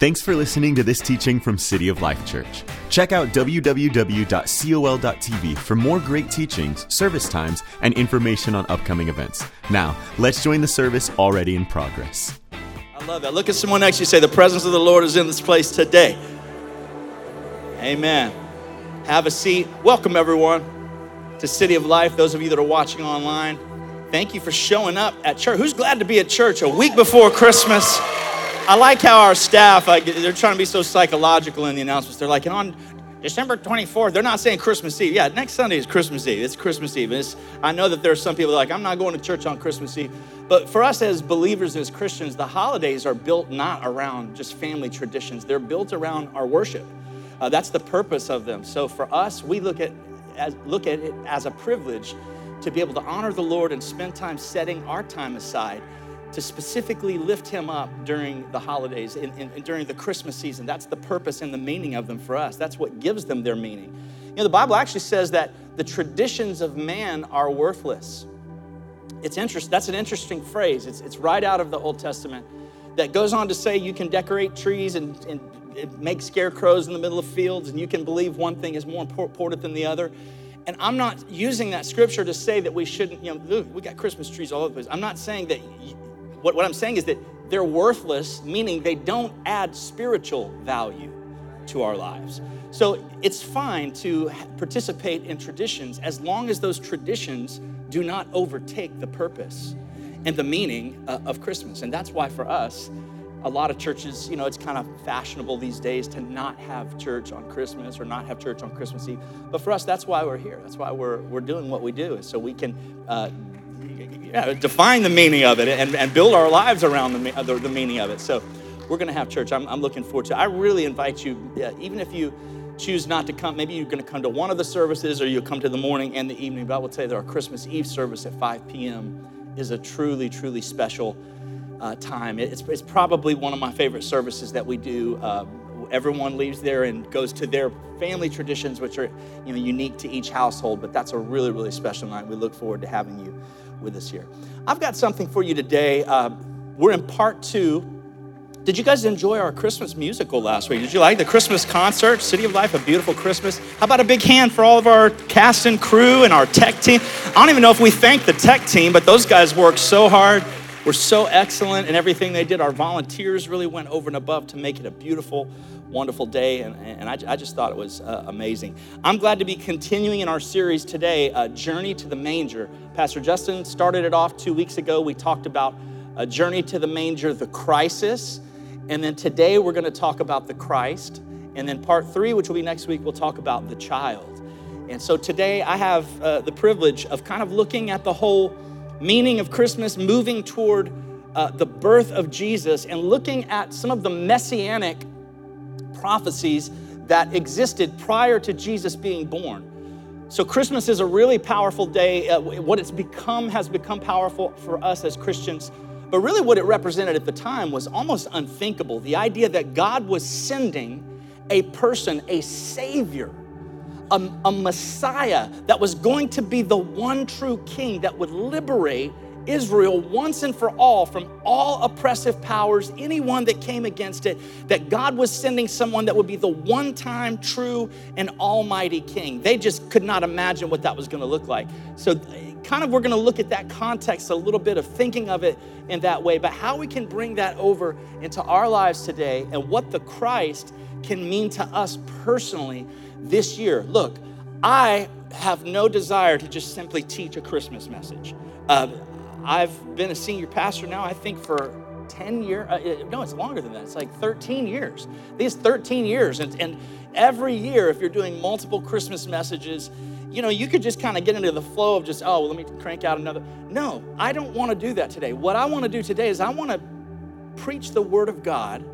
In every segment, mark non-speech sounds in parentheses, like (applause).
Thanks for listening to this teaching from City of Life Church. Check out www.col.tv for more great teachings, service times, and information on upcoming events. Now, let's join the service already in progress. I love that. Look at someone next to you say, The presence of the Lord is in this place today. Amen. Have a seat. Welcome, everyone, to City of Life. Those of you that are watching online, thank you for showing up at church. Who's glad to be at church a week before Christmas? I like how our staff, like, they're trying to be so psychological in the announcements. They're like, and on December 24th, they're not saying Christmas Eve. Yeah, next Sunday is Christmas Eve. It's Christmas Eve. It's, I know that there are some people like, I'm not going to church on Christmas Eve. But for us as believers, as Christians, the holidays are built not around just family traditions, they're built around our worship. Uh, that's the purpose of them. So for us, we look at, as, look at it as a privilege to be able to honor the Lord and spend time setting our time aside to specifically lift him up during the holidays and, and, and, during the Christmas season. That's the purpose and the meaning of them for us. That's what gives them their meaning. You know, the Bible actually says that the traditions of man are worthless. It's interest, that's an interesting phrase. It's, it's right out of the Old Testament that goes on to say you can decorate trees and, and make scarecrows in the middle of fields, and you can believe one thing is more important than the other. And I'm not using that scripture to say that we shouldn't, you know, we got Christmas trees all over the place. I'm not saying that what, what I'm saying is that they're worthless, meaning they don't add spiritual value to our lives. So it's fine to participate in traditions as long as those traditions do not overtake the purpose and the meaning uh, of Christmas. And that's why for us, a lot of churches, you know, it's kind of fashionable these days to not have church on Christmas or not have church on Christmas Eve. But for us, that's why we're here. That's why we're, we're doing what we do, so we can uh, yeah, define the meaning of it and, and build our lives around the, the, the meaning of it. So we're going to have church. I'm, I'm looking forward to it. I really invite you, yeah, even if you choose not to come, maybe you're going to come to one of the services or you'll come to the morning and the evening. But I will tell you that our Christmas Eve service at 5 p.m. is a truly, truly special uh, time. It's, it's probably one of my favorite services that we do. Uh, everyone leaves there and goes to their family traditions, which are you know, unique to each household. But that's a really, really special night. We look forward to having you with us here. I've got something for you today. Uh, we're in part two. Did you guys enjoy our Christmas musical last week? Did you like the Christmas concert? City of Life, a beautiful Christmas. How about a big hand for all of our cast and crew and our tech team? I don't even know if we thank the tech team, but those guys worked so hard were so excellent in everything they did. Our volunteers really went over and above to make it a beautiful, wonderful day, and, and I, I just thought it was uh, amazing. I'm glad to be continuing in our series today, uh, Journey to the Manger. Pastor Justin started it off two weeks ago. We talked about a Journey to the Manger, the crisis, and then today we're going to talk about the Christ. And then part three, which will be next week, we'll talk about the child. And so today I have uh, the privilege of kind of looking at the whole meaning of Christmas, moving toward uh, the birth of Jesus and looking at some of the messianic prophecies that existed prior to Jesus being born. So, Christmas is a really powerful day. Uh, what it's become has become powerful for us as Christians. But really, what it represented at the time was almost unthinkable the idea that God was sending a person, a savior, a, a Messiah that was going to be the one true king that would liberate Israel once and for all from all oppressive powers, anyone that came against it, that God was sending someone that would be the one time true and almighty king. They just could not imagine what that was going to look like. So, kind of, we're going to look at that context a little bit of thinking of it in that way, but how we can bring that over into our lives today and what the Christ can mean to us personally this year. Look, I have no desire to just simply teach a Christmas message. Uh, I've been a senior pastor now, I think, for 10 years. Uh, no, it's longer than that. It's like 13 years. These 13 years. And, and every year, if you're doing multiple Christmas messages, you know, you could just kind of get into the flow of just, oh, well, let me crank out another. No, I don't want to do that today. What I want to do today is I want to preach the Word of God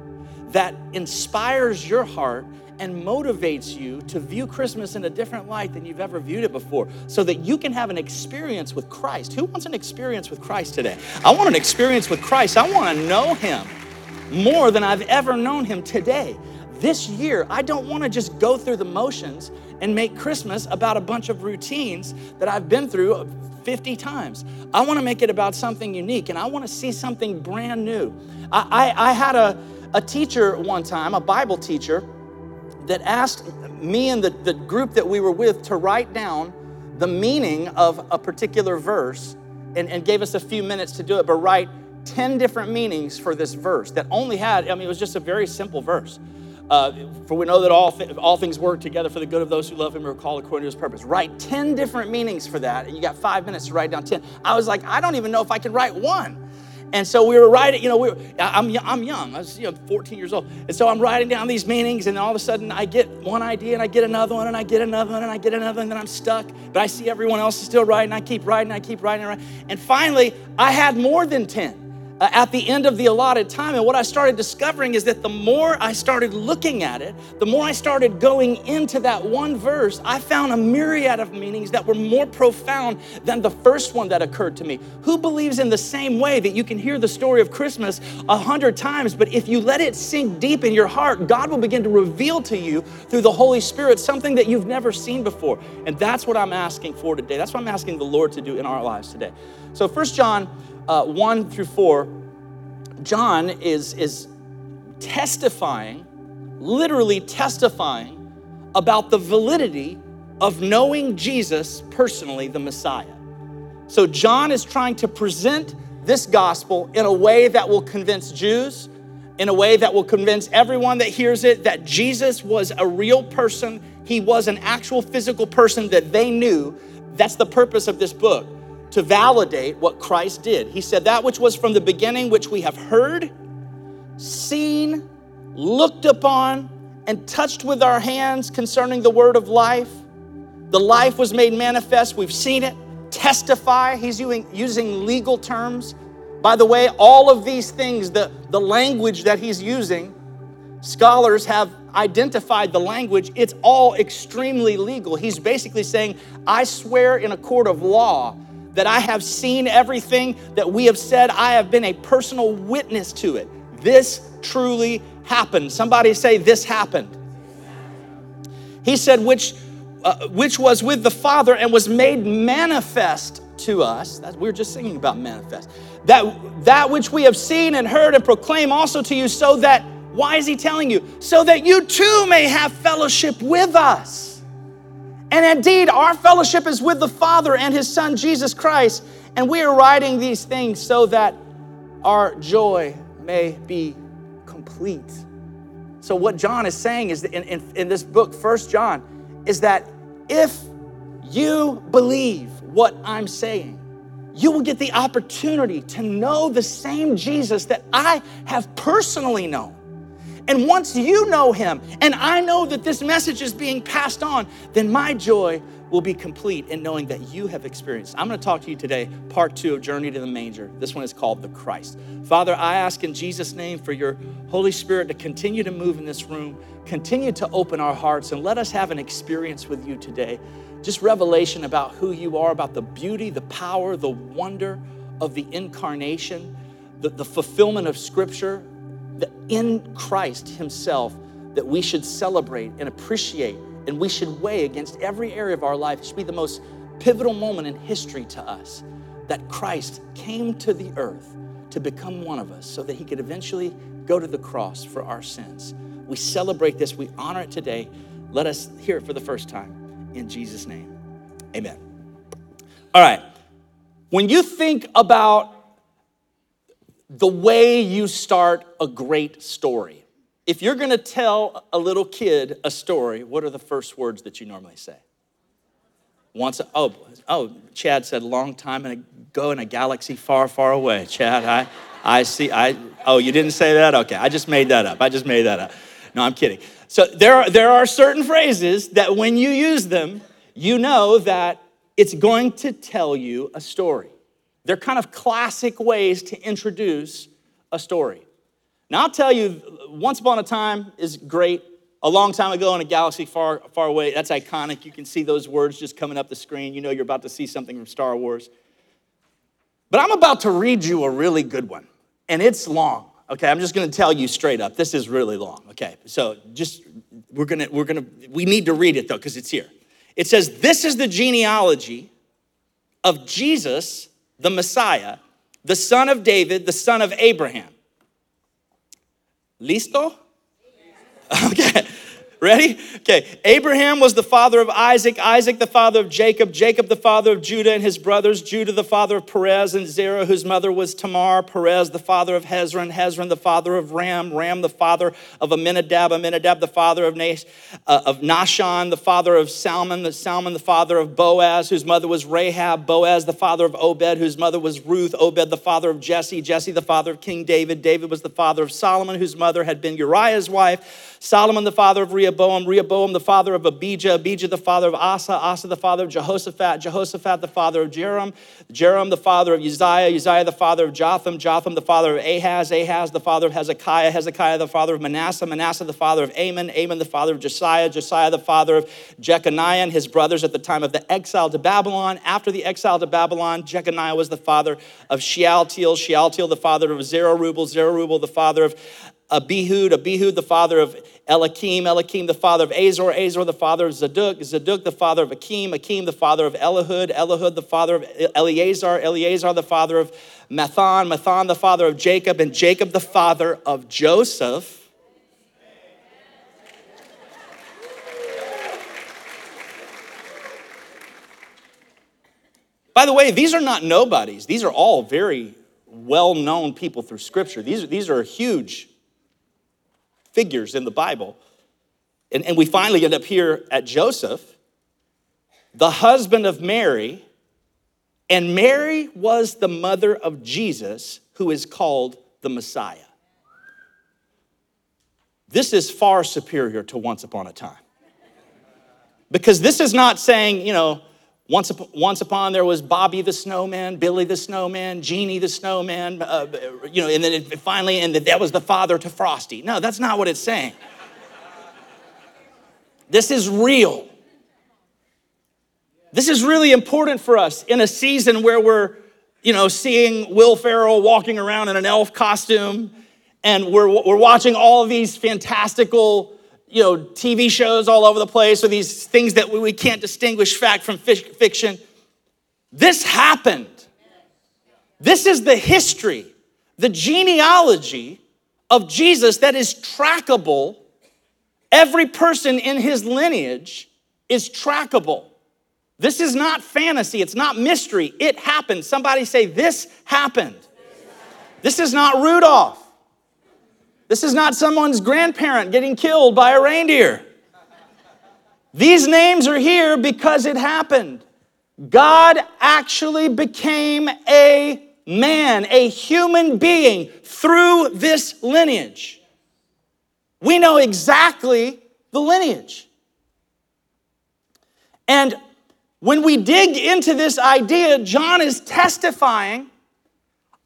that inspires your heart and motivates you to view Christmas in a different light than you've ever viewed it before so that you can have an experience with Christ. Who wants an experience with Christ today? I want an experience with Christ. I want to know Him more than I've ever known Him today. This year, I don't want to just go through the motions and make Christmas about a bunch of routines that I've been through 50 times. I want to make it about something unique and I want to see something brand new. I, I, I had a a teacher one time, a Bible teacher, that asked me and the, the group that we were with to write down the meaning of a particular verse and, and gave us a few minutes to do it, but write 10 different meanings for this verse that only had, I mean, it was just a very simple verse. Uh, for we know that all, th- all things work together for the good of those who love him and are called according to his purpose. Write 10 different meanings for that, and you got five minutes to write down 10. I was like, I don't even know if I can write one. And so we were writing, you know, we were, I'm, I'm young, I was, you know, 14 years old. And so I'm writing down these meanings, and all of a sudden I get one idea, and I get another one, and I get another one, and I get another one, and then I'm stuck. But I see everyone else is still writing, I keep writing, I keep writing, writing. and finally, I had more than 10 uh, at the end of the allotted time. And what I started discovering is that the more I started looking at it, the more I started going into that one verse, I found a myriad of meanings that were more profound than the first one that occurred to me. Who believes in the same way that you can hear the story of Christmas a hundred times, but if you let it sink deep in your heart, God will begin to reveal to you through the Holy Spirit something that you've never seen before. And that's what I'm asking for today. That's what I'm asking the Lord to do in our lives today. So, First John uh, 1 through 4, John is, is testifying, literally testifying about the validity of knowing Jesus personally, the Messiah. So, John is trying to present this gospel in a way that will convince Jews, in a way that will convince everyone that hears it that Jesus was a real person. He was an actual physical person that they knew. That's the purpose of this book to validate what Christ did. He said, That which was from the beginning, which we have heard, seen, looked upon, and touched with our hands concerning the word of life. The life was made manifest. We've seen it. Testify. He's using, legal terms. By the way, all of these things, the, the language that he's using, scholars have identified the language. It's all extremely legal. He's basically saying, I swear in a court of law that I have seen everything that we have said. I have been a personal witness to it. This truly happened. Somebody say, This happened. He said, Which, uh, which was with the Father and was made manifest to us. That, we were just singing about manifest. That, that which we have seen and heard and proclaim also to you, so that, why is he telling you? So that you too may have fellowship with us. And indeed, our fellowship is with the Father and His Son, Jesus Christ. And we are writing these things so that our joy may be complete. So, what John is saying is in, in, in this book, First John, is that if you believe what I'm saying, you will get the opportunity to know the same Jesus that I have personally known. And once you know him, and I know that this message is being passed on, then my joy will be complete in knowing that you have experienced. I'm going to talk to you today, part two of Journey to the Manger. This one is called the Christ. Father, I ask in Jesus' name for your Holy Spirit to continue to move in this room, continue to open our hearts, and let us have an experience with you today. Just revelation about who you are, about the beauty, the power, the wonder of the incarnation, the, the fulfillment of Scripture, that in Christ Himself that we should celebrate and appreciate and we should weigh against every area of our life. It should be the most pivotal moment in history to us that Christ came to the earth to become one of us so that He could eventually go to the cross for our sins. We celebrate this, we honor it today. Let us hear it for the first time in Jesus' name. Amen. All right. When you think about the way you start a great story. If you're gonna tell a little kid a story, what are the first words that you normally say? Once, oh, oh, Chad said long time ago in a galaxy far, far away. Chad, I, I see, I, oh, you didn't say that? Okay, I just made that up. I just made that up. No, I'm kidding. So there are, there are certain phrases that when you use them, you know that it's going to tell you a story. They're kind of classic ways to introduce a story. Now, I'll tell you, Once Upon a Time is great. A long time ago in a galaxy far, far away, that's iconic. You can see those words just coming up the screen. You know you're about to see something from Star Wars. But I'm about to read you a really good one, and it's long. Okay, I'm just gonna tell you straight up. This is really long. Okay, so just, we're gonna, we're gonna, we need to read it though, because it's here. It says, This is the genealogy of Jesus the Messiah, the son of David, the son of Abraham. Listo? (laughs) Okay. Ready? Okay. Abraham was the father of Isaac, Isaac the father of Jacob, Jacob the father of Judah and his brothers, Judah the father of Perez and Zerah, whose mother was Tamar, Perez the father of Hezron, Hezron the father of Ram, Ram the father of Amminadab, Amminadab the father of, Nas- uh, of Nahshon, the father of Salmon, the Salmon the father of Boaz, whose mother was Rahab, Boaz the father of Obed, whose mother was Ruth, Obed the father of Jesse, Jesse the father of King David, David was the father of Solomon, whose mother had been Uriah's wife. Solomon the father of Rehoboam, Rehoboam the father of Abijah, Abijah the father of Asa, Asa the father of Jehoshaphat, Jehoshaphat the father of Jeram, Jeram the father of Uzziah, Uzziah the father of Jotham, Jotham the father of Ahaz, Ahaz the father of Hezekiah, Hezekiah the father of Manasseh, Manasseh the father of Amon, Amon the father of Josiah, Josiah the father of Jeconiah and his brothers at the time of the exile to Babylon. After the exile to Babylon, Jeconiah was the father of Shealtiel, Shealtiel the father of Zerubbabel, Zerubbabel the father of Abihud, Abihud the father of Eliakim, Eliakim the father of Azor, Azor the father of Zadok, Zadok the father of Akim, Akim the father of Elihud, Elihud the father of Eleazar, Eleazar the father of Matthan, Matthan the father of Jacob, and Jacob the father of Joseph. By the way, these are not nobodies. These are all very well known people through Scripture. These these are huge figures in the Bible. And, and we finally end up here at Joseph, the husband of Mary. And Mary was the mother of Jesus, who is called the Messiah. This is far superior to once upon a time. Because this is not saying, you know, once, upon, once upon there was Bobby the snowman, Billy the snowman, Jeannie the snowman, uh, you know, and then it finally, and that was the father to Frosty. No, that's not what it's saying. This is real. This is really important for us in a season where we're, you know, seeing Will Ferrell walking around in an elf costume, and we're, we're watching all these fantastical you know, TV shows all over the place or these things that we can't distinguish fact from fiction. This happened. This is the history, the genealogy of Jesus that is trackable. Every person in his lineage is trackable. This is not fantasy, it's not mystery. It happened. Somebody say, This happened. This is not Rudolph. This is not someone's grandparent getting killed by a reindeer. These names are here because it happened. God actually became a man, a human being through this lineage. We know exactly the lineage. And when we dig into this idea, John is testifying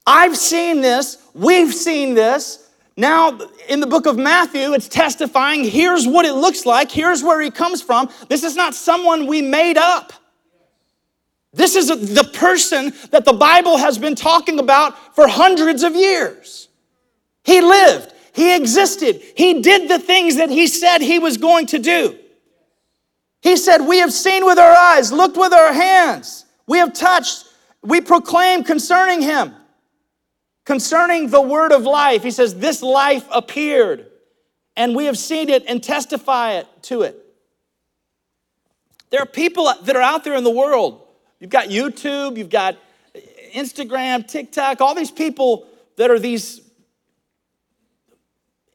I've seen this, we've seen this, now, in the book of Matthew, it's testifying here's what it looks like, here's where he comes from. This is not someone we made up. This is the person that the Bible has been talking about for hundreds of years. He lived, he existed, he did the things that he said he was going to do. He said, We have seen with our eyes, looked with our hands, we have touched, we proclaim concerning him. Concerning the word of life, he says, This life appeared, and we have seen it and testify it to it. There are people that are out there in the world. You've got YouTube, you've got Instagram, TikTok, all these people that are these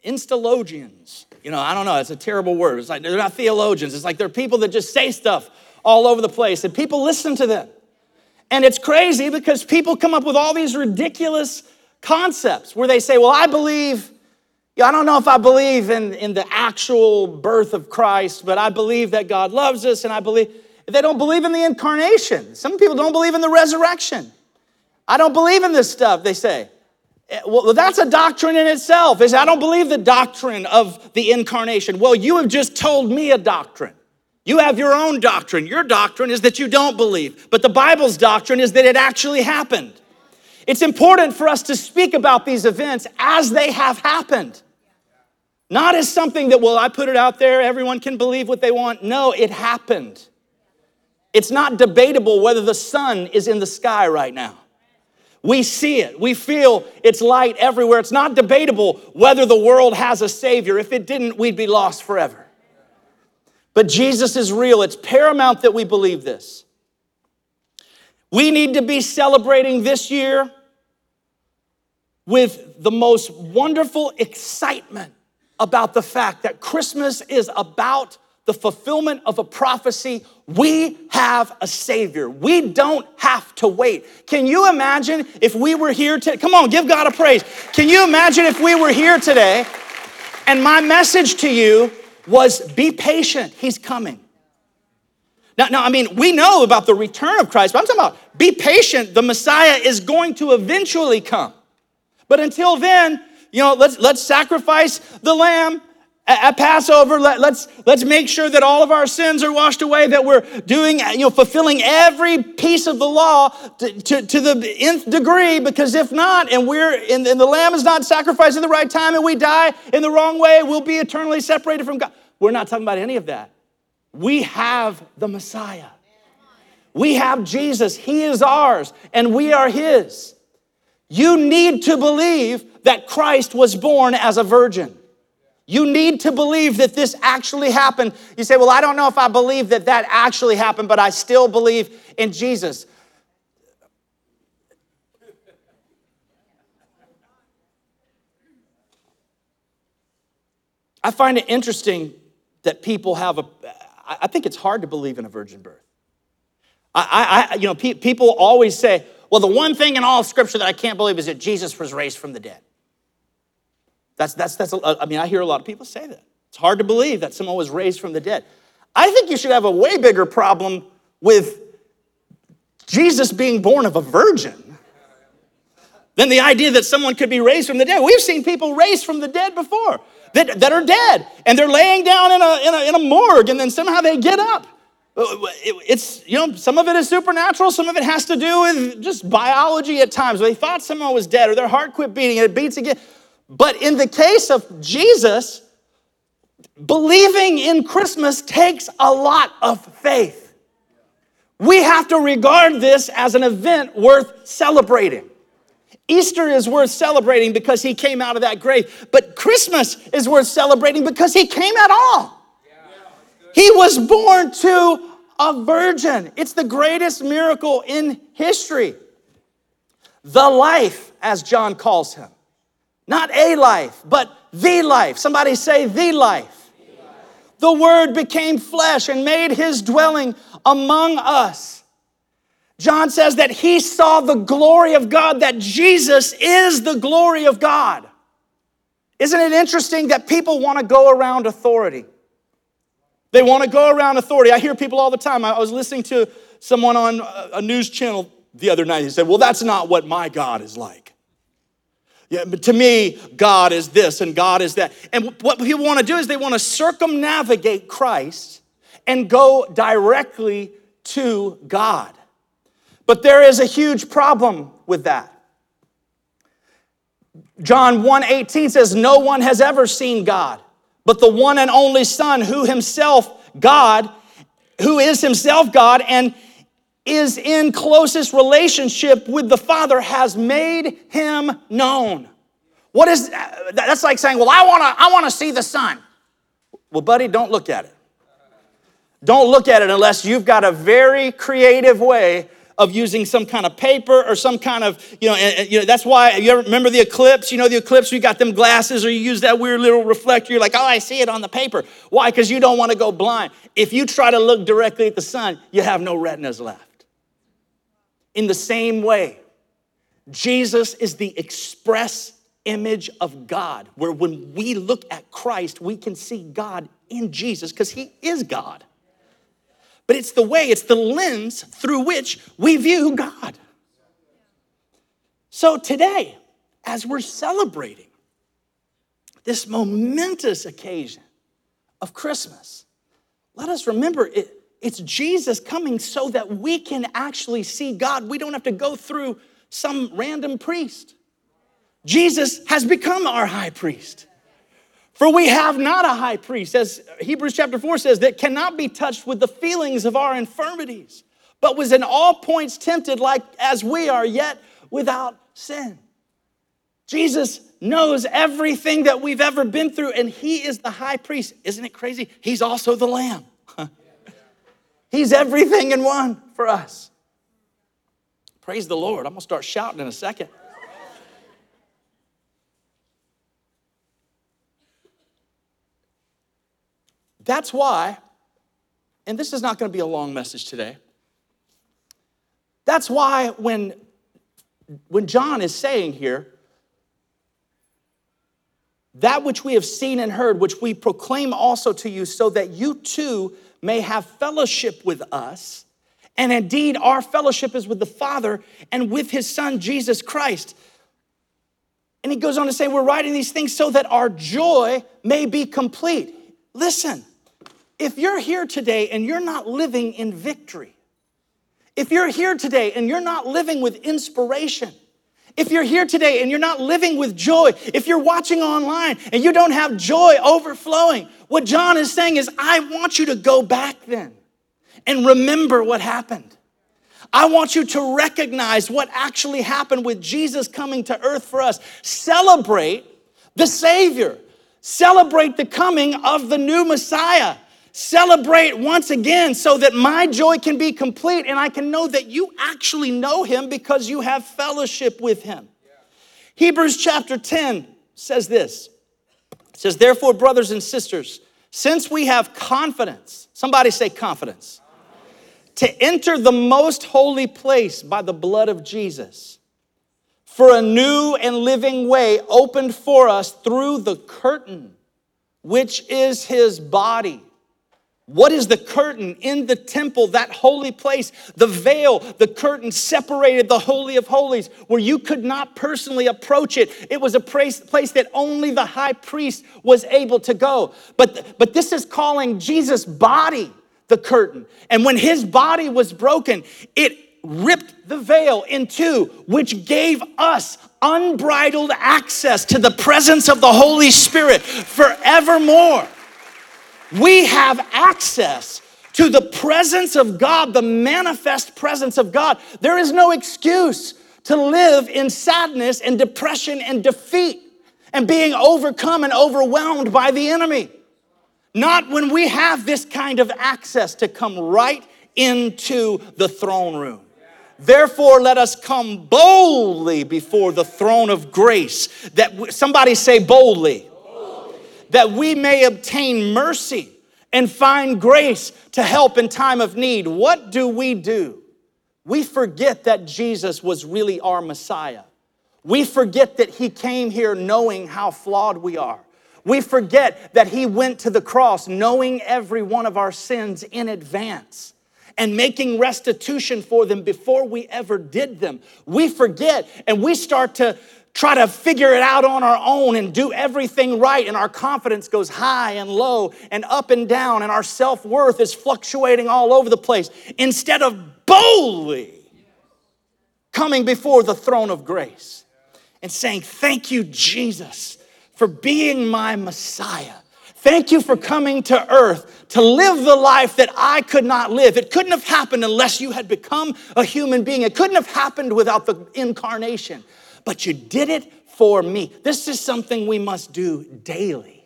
instalogians. You know, I don't know, it's a terrible word. It's like they're not theologians. It's like they're people that just say stuff all over the place, and people listen to them. And it's crazy because people come up with all these ridiculous concepts where they say, Well, I believe, I don't know if I believe in, in the actual birth of Christ, but I believe that God loves us, and I believe they don't believe in the incarnation. Some people don't believe in the resurrection. I don't believe in this stuff, they say. Eh, well, that's a doctrine in itself. Is I don't believe the doctrine of the incarnation. Well, you have just told me a doctrine. You have your own doctrine. Your doctrine is that you don't believe, but the Bible's doctrine is that it actually happened. It's important for us to speak about these events as they have happened. Not as something that, well, I put it out there, everyone can believe what they want. No, it happened. It's not debatable whether the sun is in the sky right now. We see it. We feel its light everywhere. It's not debatable whether the world has a Savior. If it didn't, we'd be lost forever. But Jesus is real. It's paramount that we believe this. We need to be celebrating this year with the most wonderful excitement about the fact that Christmas is about the fulfillment of a prophecy. We have a Savior. We don't have to wait. Can you imagine if we were here to come on, give God a praise. Can you imagine if we were here today and my message to you was be patient, He's coming. Now, now, I mean, we know about the return of Christ, but I'm talking about be patient. The Messiah is going to eventually come. But until then, you know, let's, let's sacrifice the lamb at Passover, let, us let's make sure that all of our sins are washed away, that we're doing, you know, fulfilling every piece of the law to, to, to the nth degree, because if not, and we're and, and the lamb is not sacrificed at the right time and we die in the wrong way, we'll be eternally separated from God. We're not talking about any of that. We have the Messiah. We have Jesus. He is ours, and we are His. You need to believe that Christ was born as a virgin. You need to believe that this actually happened. You say, Well, I don't know if I believe that that actually happened, but I still believe in Jesus. I find it interesting that people have a, I think it's hard to believe in a virgin birth. I, I you know, pe- people always say, well, the one thing in all of Scripture that I can't believe is that Jesus was raised from the dead. That's, that's, that's, I mean, I hear a lot of people say that. It's hard to believe that someone was raised from the dead. I think you should have a way bigger problem with Jesus being born of a virgin than the idea that someone could be raised from the dead. We've seen people raised from the dead before that, that are dead, and they're laying down in a, in, a, in a morgue, and then somehow they get up. It's, you know, some of it is supernatural, some of it has to do with just biology at times. They thought someone was dead, or their heart quit beating, and it beats again. But in the case of Jesus, believing in Christmas takes a lot of faith. We have to regard this as an event worth celebrating. Easter is worth celebrating because he came out of that grave, but Christmas is worth celebrating because he came at all. He was born to a virgin. It's the greatest miracle in history. The life, as John calls him. Not a life, but the life. Somebody say, the life. The Word became flesh and made his dwelling among us. John says that he saw the glory of God, that Jesus is the glory of God. Isn't it interesting that people want to go around authority? They want to go around authority. I hear people all the time. I was listening to someone on a news channel the other night. He said, Well, that's not what my God is like. Yeah, but to me, God is this and God is that. And what people want to do is they want to circumnavigate Christ and go directly to God. But there is a huge problem with that. John 1:18 says no one has ever seen God, but the one and only Son who himself God, who is himself God and is in closest relationship with the Father has made him known. What is that's like saying, "Well, I want to I want to see the sun." Well, buddy, don't look at it. Don't look at it unless you've got a very creative way of using some kind of paper or some kind of, you know, and, you know that's why you ever remember the eclipse? You know, the eclipse, you got them glasses or you use that weird little reflector. You're like, oh, I see it on the paper. Why? Because you don't want to go blind. If you try to look directly at the sun, you have no retinas left. In the same way, Jesus is the express image of God, where when we look at Christ, we can see God in Jesus because he is God. But it's the way, it's the lens through which we view God. So today, as we're celebrating this momentous occasion of Christmas, let us remember it, it's Jesus coming so that we can actually see God. We don't have to go through some random priest. Jesus has become our high priest. For we have not a high priest, as Hebrews chapter 4 says, that cannot be touched with the feelings of our infirmities, but was in all points tempted like as we are, yet without sin. Jesus knows everything that we've ever been through, and He is the high priest. Isn't it crazy? He's also the Lamb. (laughs) He's everything in one for us. Praise the Lord. I'm to start shouting in a second. That's why, and this is not going to be a long message today. That's why when, when John is saying here, that which we have seen and heard, which we proclaim also to you, so that you too may have fellowship with us. And indeed, our fellowship is with the Father and with his Son, Jesus Christ. And he goes on to say, We're writing these things so that our joy may be complete. Listen, if you're here today and you're not living in victory, if you're here today and you're not living with inspiration, if you're here today and you're not living with joy, if you're watching online and you don't have joy overflowing, what John is saying is, I want you to go back then and remember what happened. I want you to recognize what actually happened with Jesus coming to earth for us. Celebrate the Savior, celebrate the coming of the new Messiah. Celebrate once again so that my joy can be complete and I can know that you actually know Him because you have fellowship with Him. Hebrews chapter 10 says this it says, Therefore, brothers and sisters, since we have confidence, somebody say confidence, to enter the most holy place by the blood of Jesus, for a new and living way opened for us through the curtain, which is his body. What is the curtain in the temple, that holy place? The veil, the curtain separated the Holy of Holies, where you could not personally approach it. It was a place, that only the high priest was able to go. But, but this is calling Jesus' body the curtain. And when his body was broken, it ripped the veil in two, which gave us unbridled access to the presence of the Holy Spirit forevermore. We have access to the presence of God, the manifest presence of God. There is no excuse to live in sadness and depression and defeat and being overcome and overwhelmed by the enemy. Not when we have this kind of access to come right into the throne room. Therefore, let us come boldly before the throne of grace. That somebody say boldly that we may obtain mercy and find grace to help in time of need. What do we do? We forget that Jesus was really our Messiah. We forget that He came here knowing how flawed we are. We forget that He went to the cross knowing every one of our sins in advance and making restitution for them before we ever did them. We forget and we start to try to figure it out on our own and do everything right, and our confidence goes high and low and up and down, and our self worth is fluctuating all over the place, instead of boldly coming before the throne of grace and saying, Thank you, Jesus, for being my Messiah. Thank you for coming to earth to live the life that I could not live. It couldn't have happened unless you had become a human being. It couldn't have happened without the incarnation but you did it for me. This is something we must do daily.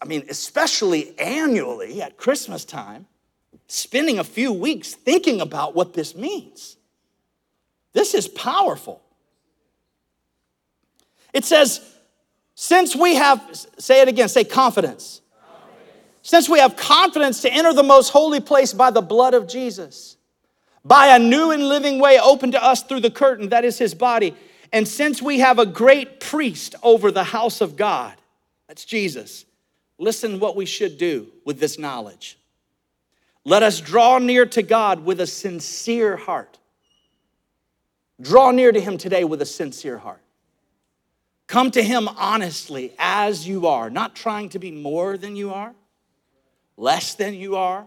I mean, especially annually at Christmas time, spending a few weeks thinking about what this means. This is powerful. It says, since we have, say it again, say confidence. confidence. Since we have confidence to enter the most holy place by the blood of Jesus by a new and living way open to us through the curtain, that is his body. And since we have a great priest over the house of God, that's Jesus, listen what we should do with this knowledge. Let us draw near to God with a sincere heart. Draw near to him today with a sincere heart. Come to him honestly as you are, not trying to be more than you are, less than you are,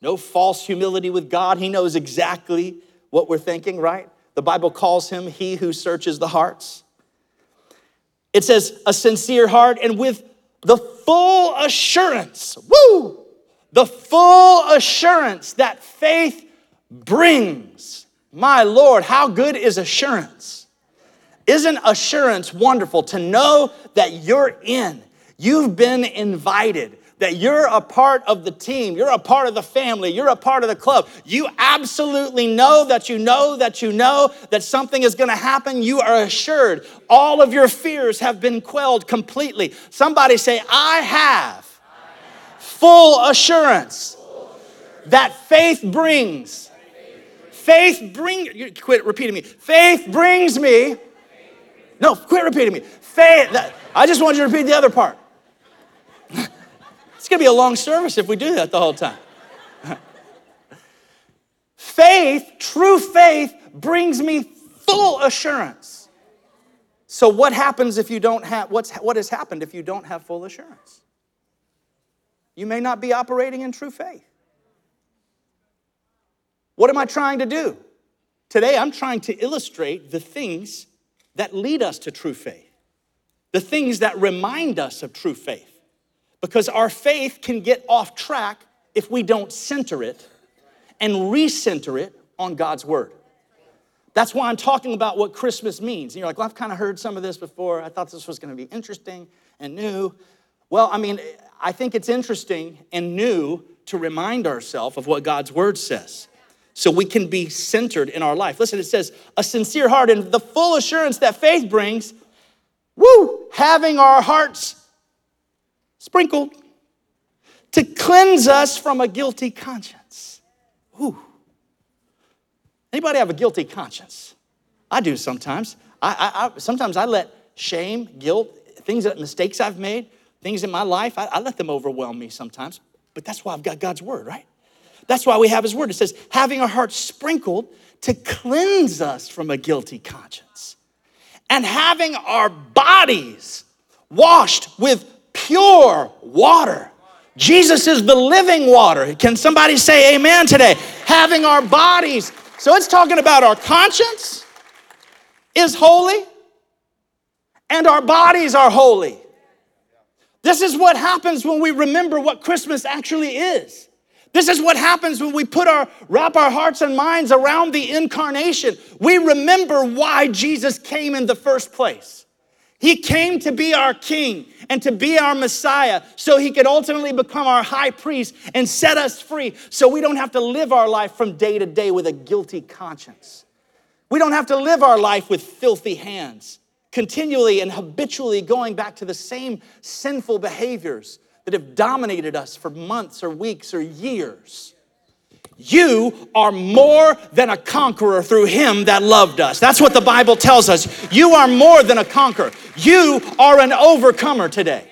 no false humility with God. He knows exactly what we're thinking, right? The Bible calls him he who searches the hearts. It says, a sincere heart and with the full assurance, woo, the full assurance that faith brings. My Lord, how good is assurance? Isn't assurance wonderful to know that you're in? You've been invited, that you're a part of the team, you're a part of the family, you're a part of the club. You absolutely know that you know that you know that something is gonna happen. You are assured. All of your fears have been quelled completely. Somebody say, I have full assurance that faith brings. Faith bring. Quit repeating me. Faith brings me. No, quit repeating me. Faith. That, I just want you to repeat the other part. It's gonna be a long service if we do that the whole time. (laughs) faith, true faith, brings me full assurance. So what happens if you don't have what's what has happened if you don't have full assurance? You may not be operating in true faith. What am I trying to do? Today, I'm trying to illustrate the things that lead us to true faith, the things that remind us of true faith. Because our faith can get off track if we don't center it and recenter it on God's word. That's why I'm talking about what Christmas means. And you're like, well, I've kind of heard some of this before. I thought this was going to be interesting and new. Well, I mean, I think it's interesting and new to remind ourselves of what God's word says so we can be centered in our life. Listen, it says, a sincere heart and the full assurance that faith brings, woo, having our hearts sprinkled to cleanse us from a guilty conscience. Woo. Anybody have a guilty conscience? I do sometimes. I, I, I, sometimes I let shame, guilt, things that mistakes I've made, things in my life, I, I let them overwhelm me sometimes. But that's why I've got God's word, right? That's why we have his word. It says, having our hearts sprinkled to cleanse us from a guilty conscience, and having our bodies washed with pure water. Jesus is the living water. Can somebody say amen today? Having our bodies. So it's talking about our conscience is holy and our bodies are holy. This is what happens when we remember what Christmas actually is. This is what happens when we put our wrap our hearts and minds around the incarnation. We remember why Jesus came in the first place. He came to be our king and to be our Messiah so he could ultimately become our high priest and set us free so we don't have to live our life from day to day with a guilty conscience. We don't have to live our life with filthy hands, continually and habitually going back to the same sinful behaviors that have dominated us for months or weeks or years. You are more than a conqueror through him that loved us. That's what the Bible tells us. You are more than a conqueror. You are an overcomer today.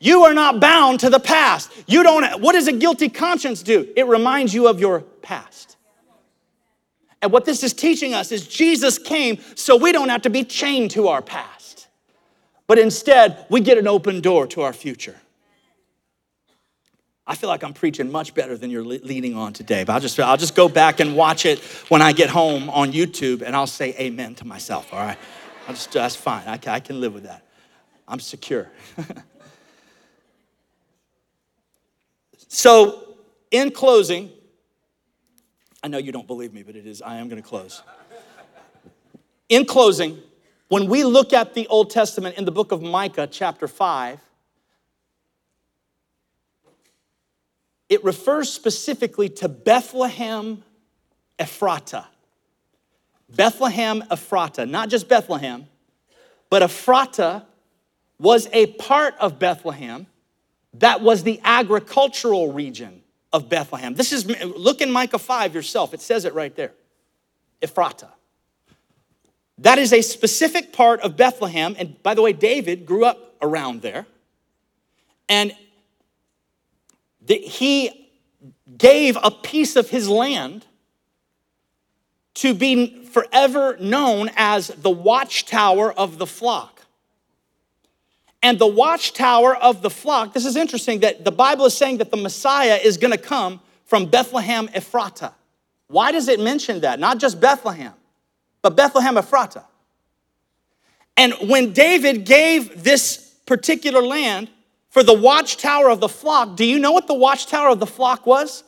You are not bound to the past. You don't what does a guilty conscience do? It reminds you of your past. And what this is teaching us is Jesus came so we don't have to be chained to our past. But instead, we get an open door to our future. I feel like I'm preaching much better than you're leading on today, but I'll just, I'll just go back and watch it when I get home on YouTube and I'll say amen to myself, all right? I'll just, that's fine. I can, I can live with that. I'm secure. (laughs) so, in closing, I know you don't believe me, but it is, I am going to close. In closing, when we look at the Old Testament in the book of Micah, chapter 5, it refers specifically to Bethlehem Ephrata. Bethlehem Ephrata, not just Bethlehem, but Ephrata was a part of Bethlehem that was the agricultural region of Bethlehem. This is, look in Micah 5 yourself, it says it right there. Ephrata. That is a specific part of Bethlehem. And by the way, David grew up around there. And that he gave a piece of his land to be forever known as the watchtower of the flock. And the watchtower of the flock, this is interesting that the Bible is saying that the Messiah is gonna come from Bethlehem Ephrata. Why does it mention that? Not just Bethlehem, but Bethlehem Ephrata. And when David gave this particular land for the watchtower of the flock, do you know what the watchtower of the flock was?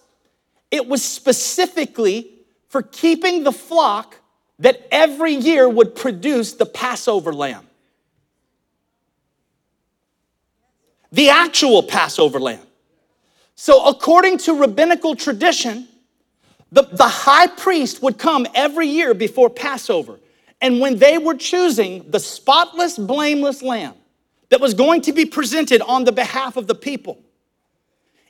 It was specifically for keeping the flock that every year would produce the Passover lamb. The actual Passover lamb. So, according to rabbinical tradition, the, the high priest would come every year before Passover. And when they were choosing the spotless, blameless lamb that was going to be presented on the behalf of the people,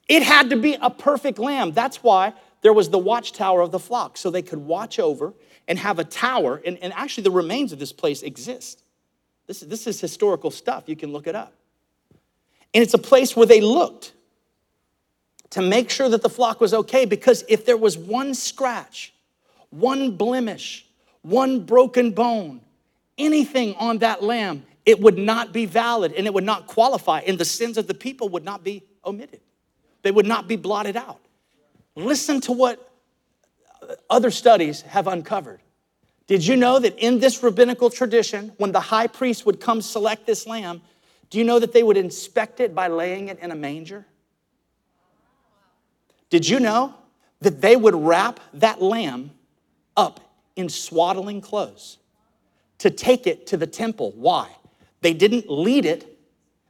it had to be a perfect lamb. That's why there was the watchtower of the flock, so they could watch over and have a tower. And, and actually, the remains of this place exist. This, this is historical stuff. You can look it up. And it's a place where they looked to make sure that the flock was okay because if there was one scratch, one blemish, one broken bone, anything on that lamb, it would not be valid and it would not qualify, and the sins of the people would not be omitted. They would not be blotted out. Listen to what uh, other studies have uncovered. Did you know that in this rabbinical tradition, when the high priest would come select this lamb, do you know that they would inspect it by laying it in a manger? Did you know that they would wrap that lamb up in swaddling clothes to take it to the temple? Why? They didn't lead it.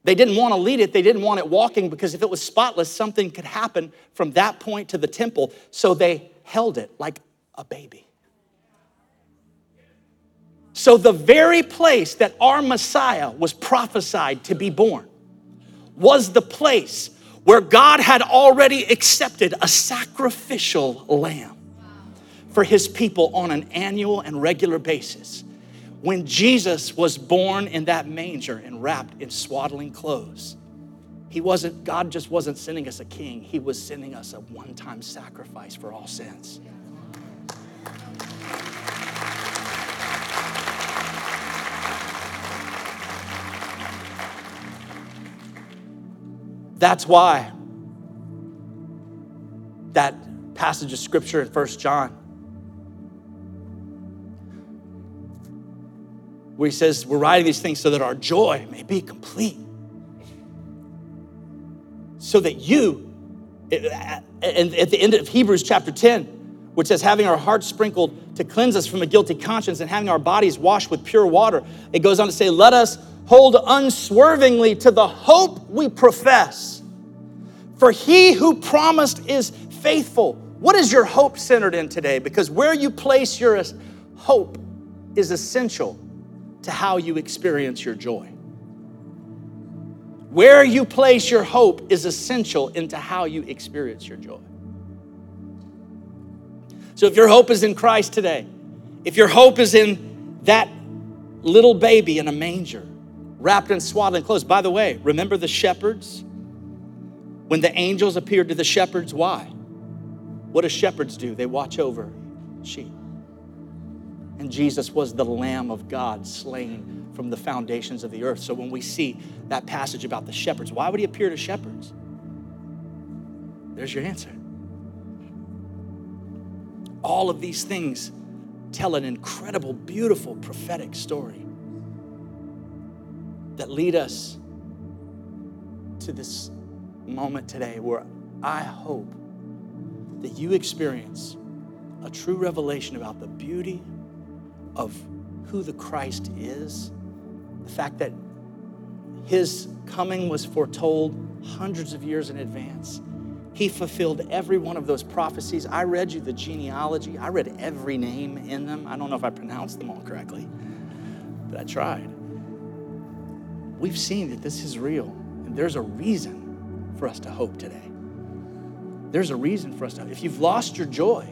They didn't want to lead it. They didn't want it walking because if it was spotless, something could happen from that point to the temple. So they held it like a baby. So, the very place that our Messiah was prophesied to be born was the place where God had already accepted a sacrificial lamb for his people on an annual and regular basis. When Jesus was born in that manger and wrapped in swaddling clothes, he wasn't, God just wasn't sending us a king, He was sending us a one time sacrifice for all sins. That's why that passage of scripture in First John, where he says, We're writing these things so that our joy may be complete. So that you, and at the end of Hebrews chapter 10, which says, having our hearts sprinkled to cleanse us from a guilty conscience and having our bodies washed with pure water, it goes on to say, Let us hold unswervingly to the hope we profess. For he who promised is faithful. What is your hope centered in today? Because where you place your hope is essential to how you experience your joy. Where you place your hope is essential into how you experience your joy. So if your hope is in Christ today, if your hope is in that little baby in a manger, wrapped in swaddling clothes. By the way, remember the shepherds? When the angels appeared to the shepherds, why? What do shepherds do? They watch over sheep. And Jesus was the Lamb of God slain from the foundations of the earth. So when we see that passage about the shepherds, why would he appear to shepherds? There's your answer. All of these things tell an incredible, beautiful prophetic story that lead us to this moment today where I hope that you experience a true revelation about the beauty of who the Christ is, the fact that his coming was foretold hundreds of years in advance. He fulfilled every one of those prophecies. I read you the genealogy, I read every name in them. I don't know if I pronounced them all correctly, but I tried we've seen that this is real. And there's a reason for us to hope today. There's a reason for us to, if you've lost your joy,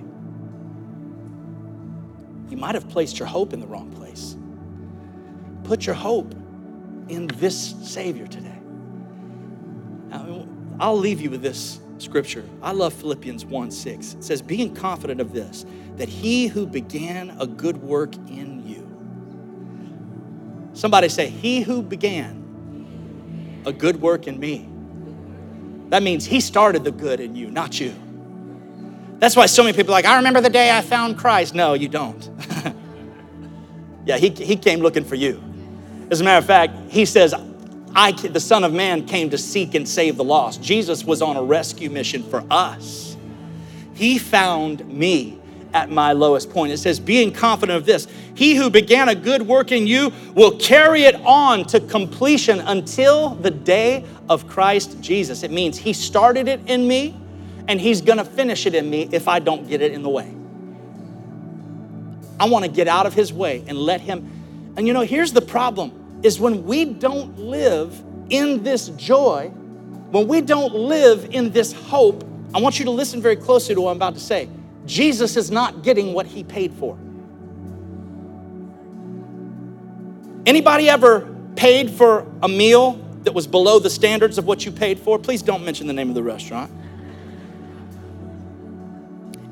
you might have placed your hope in the wrong place. Put your hope in this Savior today. I'll leave you with this scripture. I love Philippians 1 6. It says, Being confident of this, that he who began a good work in you. Somebody say, He who began a good work in me. That means He started the good in you, not you. That's why so many people are like, I remember the day I found Christ. No, you don't. Yeah, he, he came looking for you. As a matter of fact, He says, I, the Son of Man came to seek and save the lost. Jesus was on a rescue mission for us. He found me at my lowest point. It says, being confident of this, he who began a good work in you will carry it on to completion until the day of Christ Jesus. It means he started it in me and he's gonna finish it in me if I don't get it in the way. I wanna get out of his way and let him. And you know, here's the problem is when we don't live in this joy, when we don't live in this hope, I want you to listen very closely to what I'm about to say. Jesus is not getting what he paid for. Anybody ever paid for a meal that was below the standards of what you paid for? Please don't mention the name of the restaurant.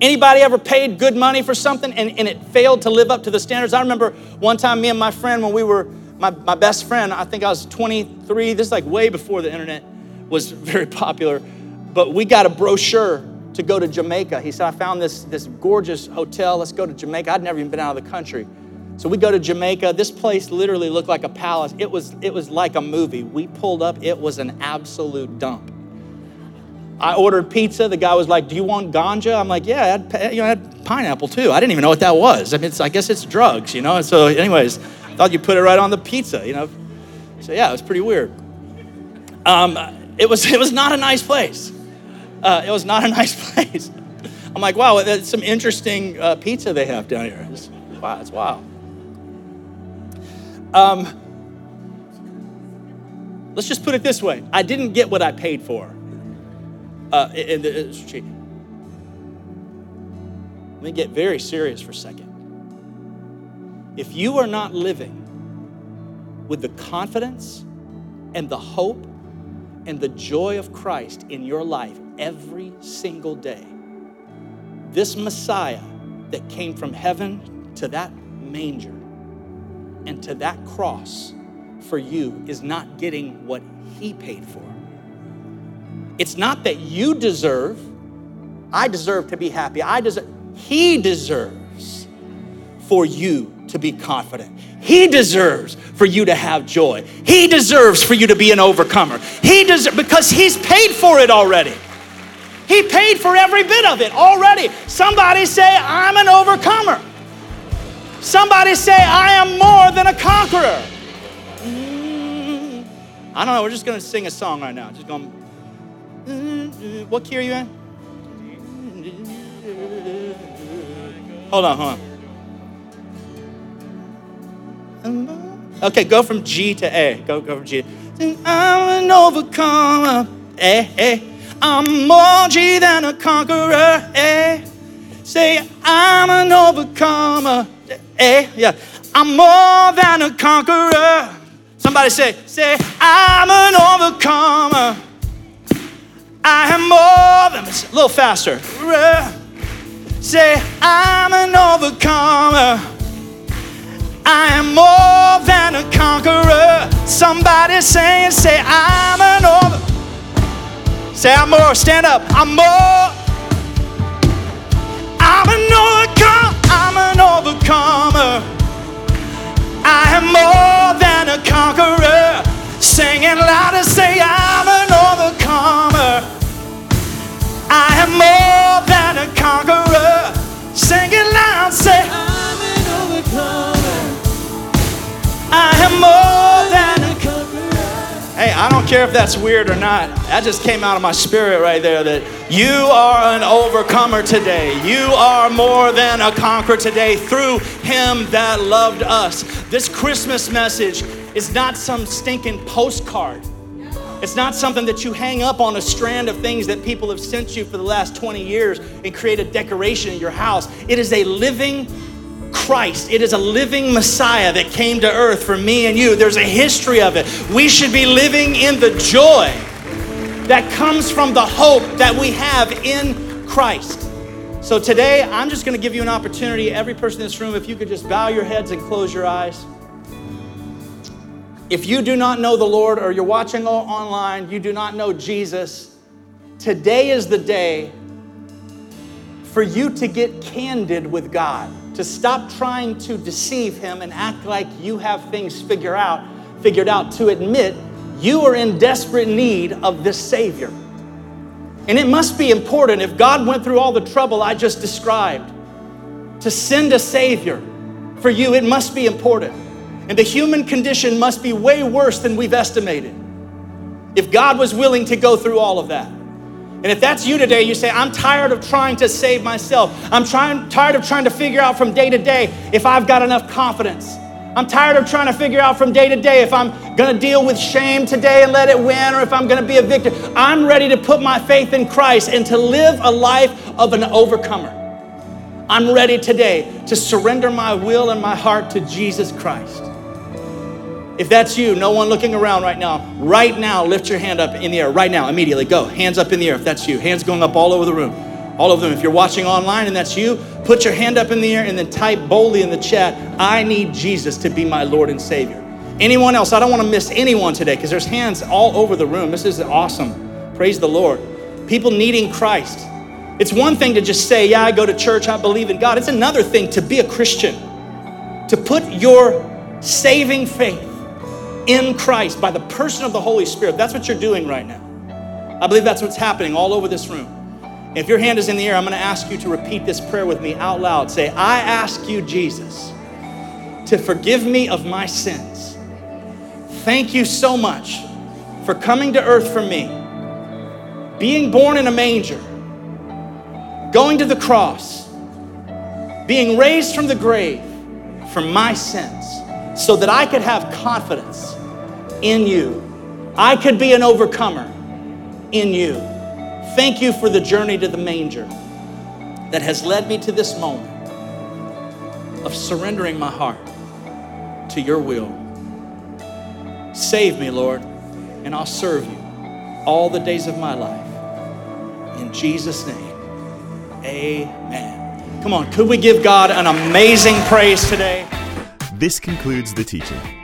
Anybody ever paid good money for something and, and it failed to live up to the standards? I remember one time me and my friend, when we were, my, my best friend, I think I was 23, this is like way before the internet was (laughs) very popular, but we got a brochure to go to Jamaica. He said, I found this, this gorgeous hotel. Let's go to Jamaica. I'd never even been out of the country. So we go to Jamaica. This place literally looked like a palace. It was, it was like a movie. We pulled up, it was an absolute dump. I ordered pizza. The guy was like, Do you want ganja? I'm like, Yeah, I had, you know, I had pineapple too. I didn't even know what that was. I mean, I guess it's drugs, you know? So, anyways, thought you put it right on the pizza, you know? So, yeah, it was pretty weird. Um, it, was, it was not a nice place. Uh, it was not a (laughs) nice place. I'm like, wow, that's some interesting uh, pizza they have down here. It's, wow, it's wild. Um, let's just put it this way I didn't get what I paid for. Uh, in the, let me get very serious for a second. If you are not living with the confidence and the hope and the joy of Christ in your life every single day, this Messiah that came from heaven to that manger and to that cross for you is not getting what he paid for. It's not that you deserve, I deserve to be happy. I deserve, he deserves for you to be confident. He deserves for you to have joy. He deserves for you to be an overcomer. He deserves because he's paid for it already. He paid for every bit of it already. Somebody say, I'm an overcomer. Somebody say, I am more than a conqueror. Mm. I don't know, we're just gonna sing a song right now. Just mm, Mm-hmm. what key are you in? Hold on, hold on. Okay, go from G to A. Go, go from G. I'm an overcomer. A, A. I'm more G than a conqueror. A. Say, I'm an overcomer. Eh, yeah. I'm more than a conqueror. Somebody say, say, I'm an overcomer. I am more than, a little faster. Say, I'm an overcomer. I am more than a conqueror. Somebody saying, say, I'm an over. Say, I'm more. Stand up. I'm more. I'm an overcomer. I'm an overcomer. I am more care if that's weird or not. That just came out of my spirit right there that you are an overcomer today. You are more than a conqueror today through Him that loved us. This Christmas message is not some stinking postcard. It's not something that you hang up on a strand of things that people have sent you for the last 20 years and create a decoration in your house. It is a living Christ. It is a living Messiah that came to earth for me and you. There's a history of it. We should be living in the joy that comes from the hope that we have in Christ. So today, I'm just going to give you an opportunity, every person in this room, if you could just bow your heads and close your eyes. If you do not know the Lord or you're watching online, you do not know Jesus, today is the day for you to get candid with God, to stop trying to deceive Him and act like you have things figured out, figured out, to admit you are in desperate need of this Savior. And it must be important if God went through all the trouble I just described to send a Savior for you, it must be important. And the human condition must be way worse than we've estimated. If God was willing to go through all of that. And if that's you today, you say, I'm tired of trying to save myself. I'm trying, tired of trying to figure out from day to day if I've got enough confidence. I'm tired of trying to figure out from day to day if I'm going to deal with shame today and let it win or if I'm going to be a victor. I'm ready to put my faith in Christ and to live a life of an overcomer. I'm ready today to surrender my will and my heart to Jesus Christ. If that's you, no one looking around right now, right now, lift your hand up in the air. Right now, immediately, go. Hands up in the air if that's you. Hands going up all over the room. All of them. If you're watching online and that's you, put your hand up in the air and then type boldly in the chat, I need Jesus to be my Lord and Savior. Anyone else? I don't want to miss anyone today because there's hands all over the room. This is awesome. Praise the Lord. People needing Christ. It's one thing to just say, Yeah, I go to church, I believe in God. It's another thing to be a Christian, to put your saving faith in Christ by the person of the Holy Spirit. That's what you're doing right now. I believe that's what's happening all over this room. If your hand is in the air, I'm going to ask you to repeat this prayer with me out loud. Say, I ask you, Jesus, to forgive me of my sins. Thank you so much for coming to earth for me, being born in a manger, going to the cross, being raised from the grave for my sins so that I could have confidence in you. I could be an overcomer in you. Thank you for the journey to the manger that has led me to this moment of surrendering my heart to your will. Save me, Lord, and I'll serve you all the days of my life. In Jesus' name, amen. Come on, could we give God an amazing praise today? This concludes the teaching.